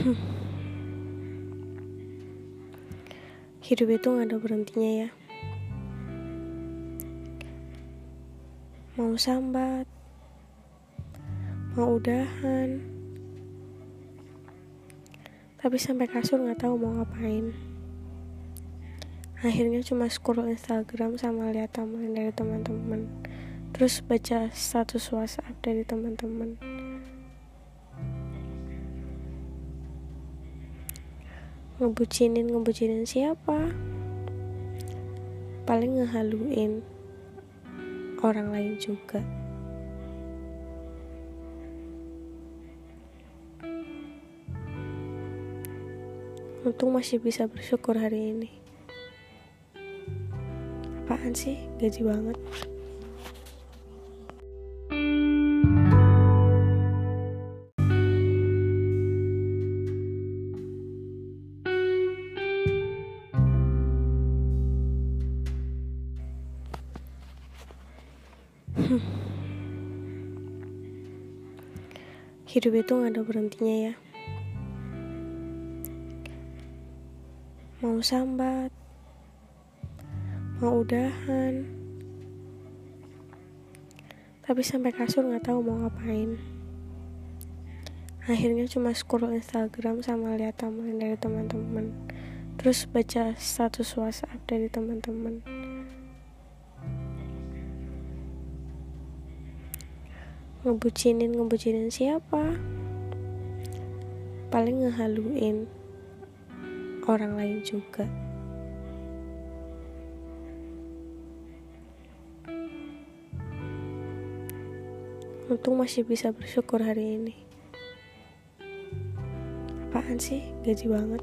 Hidup itu gak ada berhentinya ya. Mau sambat Mau udahan Tapi sampai kasur gak tahu mau ngapain. Akhirnya cuma scroll Instagram sama lihat teman dari teman-teman. Terus baca status WhatsApp dari teman-teman. Ngebucinin ngebucinin siapa? Paling ngehaluin orang lain juga. Untung masih bisa bersyukur hari ini. Apaan sih? Gaji banget hidup itu gak ada berhentinya ya. Mau sambat mau udahan tapi sampai kasur gak tahu mau ngapain. Akhirnya cuma scroll Instagram sama lihat tampilan dari teman-teman. Terus baca status WhatsApp dari teman-teman ngebucinin ngebucinin siapa? Paling ngehaluin orang lain juga. Untung masih bisa bersyukur hari ini. Apaan sih? Gaji banget